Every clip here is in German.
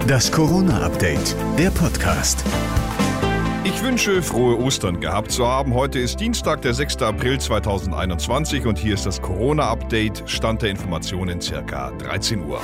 Das Corona-Update, der Podcast. Ich wünsche frohe Ostern gehabt zu haben. Heute ist Dienstag, der 6. April 2021 und hier ist das Corona-Update. Stand der Informationen circa 13 Uhr.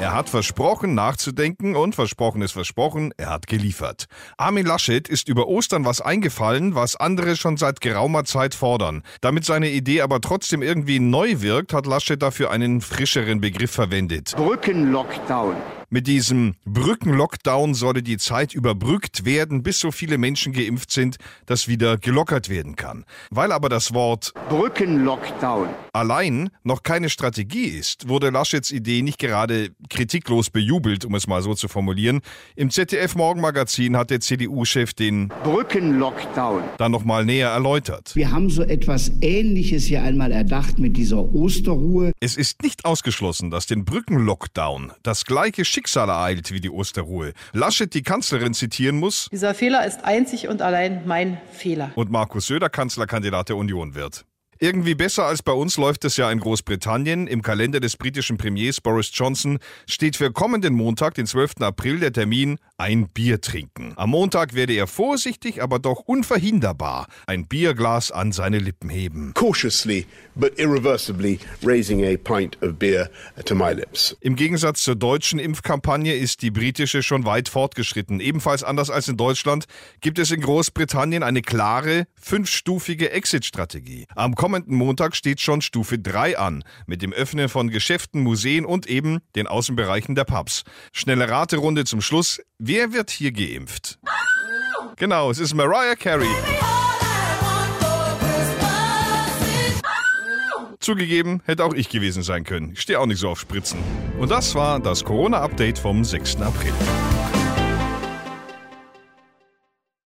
Er hat versprochen, nachzudenken und versprochen ist versprochen, er hat geliefert. Armin Laschet ist über Ostern was eingefallen, was andere schon seit geraumer Zeit fordern. Damit seine Idee aber trotzdem irgendwie neu wirkt, hat Laschet dafür einen frischeren Begriff verwendet. Brückenlockdown. Mit diesem Brückenlockdown solle die Zeit überbrückt werden, bis so viele Menschen geimpft sind, dass wieder gelockert werden kann. Weil aber das Wort Brückenlockdown allein noch keine Strategie ist, wurde Laschets Idee nicht gerade kritiklos bejubelt, um es mal so zu formulieren. Im ZDF Morgenmagazin hat der CDU-Chef den Brückenlockdown. dann noch mal näher erläutert. Wir haben so etwas Ähnliches hier einmal erdacht mit dieser Osterruhe. Es ist nicht ausgeschlossen, dass den Brückenlockdown das gleiche Schicksal ereilt wie die Osterruhe. Laschet die Kanzlerin zitieren muss Dieser Fehler ist einzig und allein mein Fehler. und Markus Söder Kanzlerkandidat der Union wird. Irgendwie besser als bei uns läuft es ja in Großbritannien. Im Kalender des britischen Premiers Boris Johnson steht für kommenden Montag, den 12. April, der Termin ein Bier trinken. Am Montag werde er vorsichtig, aber doch unverhinderbar ein Bierglas an seine Lippen heben. cautiously but irreversibly raising a pint of beer to my lips. Im Gegensatz zur deutschen Impfkampagne ist die britische schon weit fortgeschritten. Ebenfalls anders als in Deutschland gibt es in Großbritannien eine klare, fünfstufige Exit-Strategie. Am kommenden Montag steht schon Stufe 3 an, mit dem Öffnen von Geschäften, Museen und eben den Außenbereichen der Pubs. Schnelle Raterunde zum Schluss. Wer wird hier geimpft? Genau, es ist Mariah Carey. Zugegeben, hätte auch ich gewesen sein können. Ich stehe auch nicht so auf Spritzen. Und das war das Corona-Update vom 6. April.